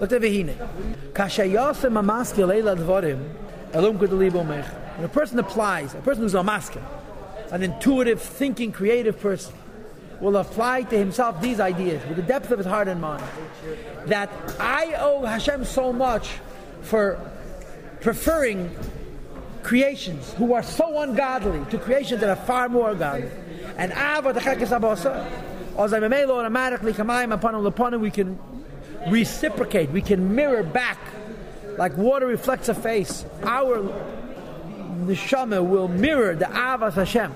Look at Vehine. Kashayasem amaskil eila dvorim, elum kedelibo mech. When a person applies, a person who's a maskil, an intuitive, thinking, creative person, will apply to himself these ideas with the depth of his heart and mind. That I owe Hashem so much for preferring creations who are so ungodly to creations that are far more godly. And Ava the Abasa, Ozay automatically we can reciprocate, we can mirror back like water reflects a face. Our neshama will mirror the Avas Hashem.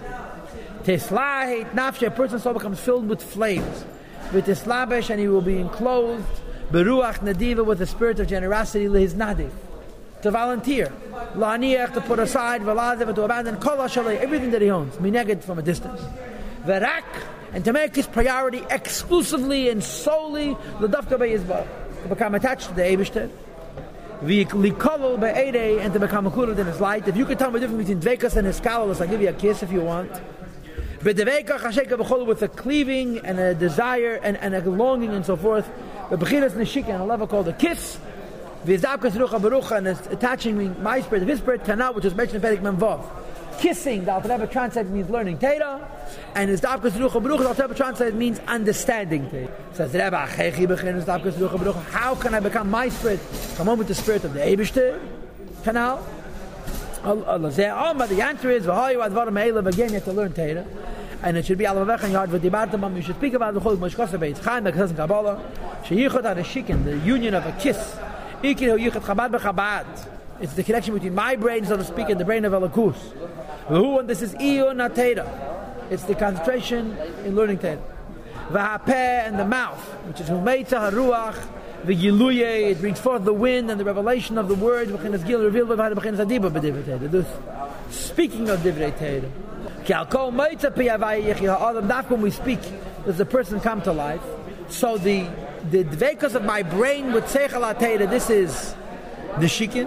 Teslahit nafshe, a person soul becomes filled with flames. With Islabish, and he will be enclosed. Beruach nadiva with the spirit of generosity, his nadiv. To volunteer. La'aniach, to put aside, v'laziv, to abandon, kol everything that he owns. Mineged from a distance. Verak, and to make his priority exclusively and solely the dafka be'yizbar. To become attached to the Eibishter. V'likolol be'edei, and to become a in his light. If you could tell me the difference between dvekas and iskalos, I'll give you a kiss if you want But with a cleaving and a desire and, and a longing and so forth. But beginners neshika and a level called a kiss. And it's attaching my spirit to his spirit, kana, which is mentioned in Pedig Memvav. Kissing, the Alter Rebbe means learning Teda, and his Davkas Rucha Baruch, the Alter Rebbe means understanding Teda. Says the Rebbe, Achechi Bechinas Davkas Rucha Baruch, how can I become my spirit? Come on with the spirit of the Eibishter, canal. Oh, the answer is, again, you have to learn Teda and it should be alavavech and yard v'dibartam you should speak about the chol moshkasa beitz chaim says in Kabbalah sheyichot ad shikin the union of a kiss ikin hu yichot chabad b'chabad it's the connection between my brain so to speak and the brain of Elakus who and this is iyo natera it's the concentration in learning Teda v'hapeh and the mouth which is humeitza haruach the Yiluye, it brings forth the wind and the revelation of the word, speaking of Divrei Teda. When we speak, does the person come to life. So the the dvekas of my brain would say this is the shikin,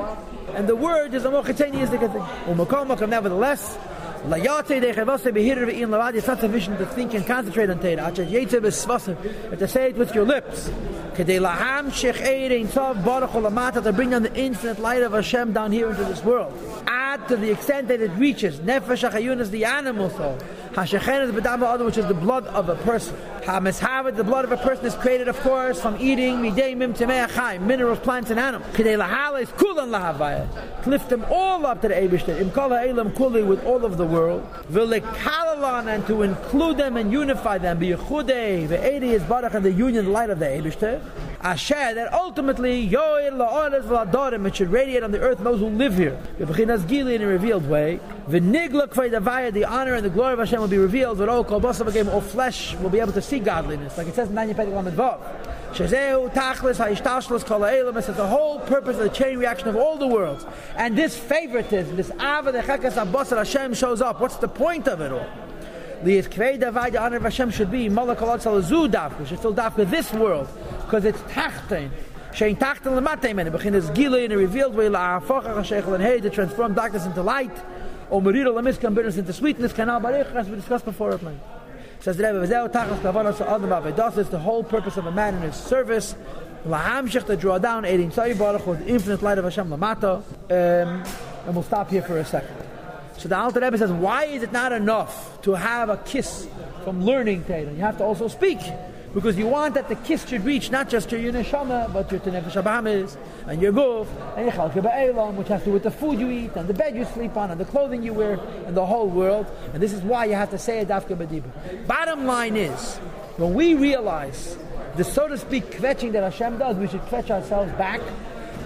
and the word is a mocheteni is the thing. Nevertheless, it's not sufficient to think and concentrate on Teda. To say it with your lips. To bring down the infinite light of Hashem down here into this world. Add to the extent that it reaches. Nefesh HaChayun is the animal soul. Hashechen is B'dama which is the blood of a person. HaMeshavet, the blood of a person is created, of course, from eating Midei Mim minerals, plants, and animals. Kidei Lahala is Kulan Lahavaya. Lift them all up to the Eibishter. Im Kol Ha'elam Kuli with all of the world. V'lekalalan and to include them and unify them. B'yechudei, V'edi is Barach and the union, light of the Eibishter. Asher, that ultimately, Yoel La'olas V'ladorim, it should radiate on the earth those who live here. V'bechinas Gili in a revealed way. V'nigla Kvaydavaya, the honor and the glory of Hashem will be revealed. V'ro Kol Basav again, all flesh will be able to see godliness. Like it says in Tanya Pedig Lamed Vav. Shezeu Tachlis Ha'ishtashlos Kol Ha'elam. It says the whole purpose of the chain reaction of all the worlds. And this favoritism, this Ava, the Chekas Abbas Hashem shows up. What's the point of it all? The honor of Hashem should be Malak Alad Salazu Dafka, should fill Dafka this world, because it's Tachtain. Shein Tachtain Lamatem, and it begins Gila in a revealed way, La'afach HaShechel, and hey, to transform darkness into light, or Merida Lamiskan, bitterness into sweetness, Kanal Barech, as we discussed before at length. Says the Rebbe, V'zeu Tachas Kavanas Adam Avedas, is the whole purpose of a man in his service, La'amshech, to draw down, Eidim Tzai Baruch, with infinite light of Hashem Lamata, um, and we'll stop here for a second. So the Alter Rebbe says, why is it not enough to have a kiss from learning Torah? You have to also speak. Because you want that the kiss should reach not just your neshama, but your tenefesh abahamis, and your guf, and your chalke ba'elam, which has to do with the food you eat, and the bed you sleep on, and the clothing you wear, and the whole world. And this is why you have to say a dafka b'dibur. Bottom line is, when we realize the so to speak kvetching that Hashem does, we should kvetch ourselves back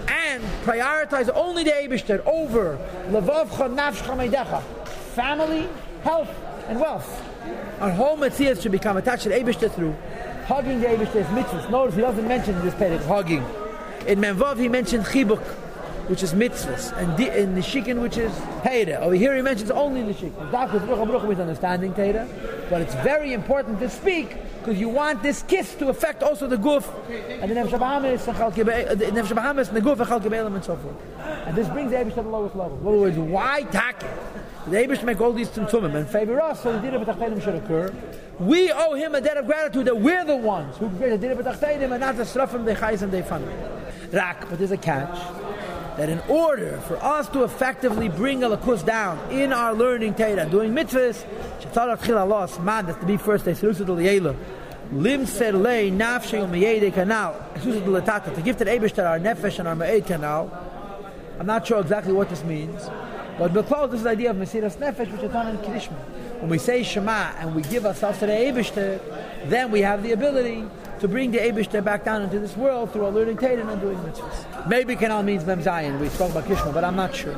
and prioritize only the Eibishter over levavcha family, health, and wealth. Our whole mitzvah should become attached to the Eibishter through hugging the Eibishter's mitzvahs. Notice he doesn't mention in this page hugging. In Menvav he mentioned chibuk, which is mitzvahs, and di- in Nishikin, which is Teda. Over here he mentions only Nishikin. That was Ruch understanding Teda, but it's very important to speak because you want this kiss to affect also the guf and the nefesh Bahamas the nefesh and the guf and and so forth. And this brings the Abish to the lowest level. In other words, why tack it? The Abish make all these tzimtzumim and favor us, so the dinner b'tachtenim should occur. We owe him a debt of gratitude that we're the ones who created the dinner b'tachtenim and not the srafim, the chayis, and the family. Rak, but there's a catch. That in order for us to effectively bring a lakus down in our learning Torah, doing mitzvahs, man, that's to be first, they serusa de liela, lim ser lei nafshe um yede kanal, de letata, to give to the Eibishter our nefesh and our ma'ed kanal. I'm not sure exactly what this means, but Beklal, this is the idea of Mesiras Nefesh, which is done in Krishma. When we say Shema and we give ourselves to the Eibishter, then we have the ability to bring the Eibishter back down into this world through our learning Torah and doing mitzvahs. Maybe Canal means Mem Zion. We spoke about Krishma, but I'm not sure.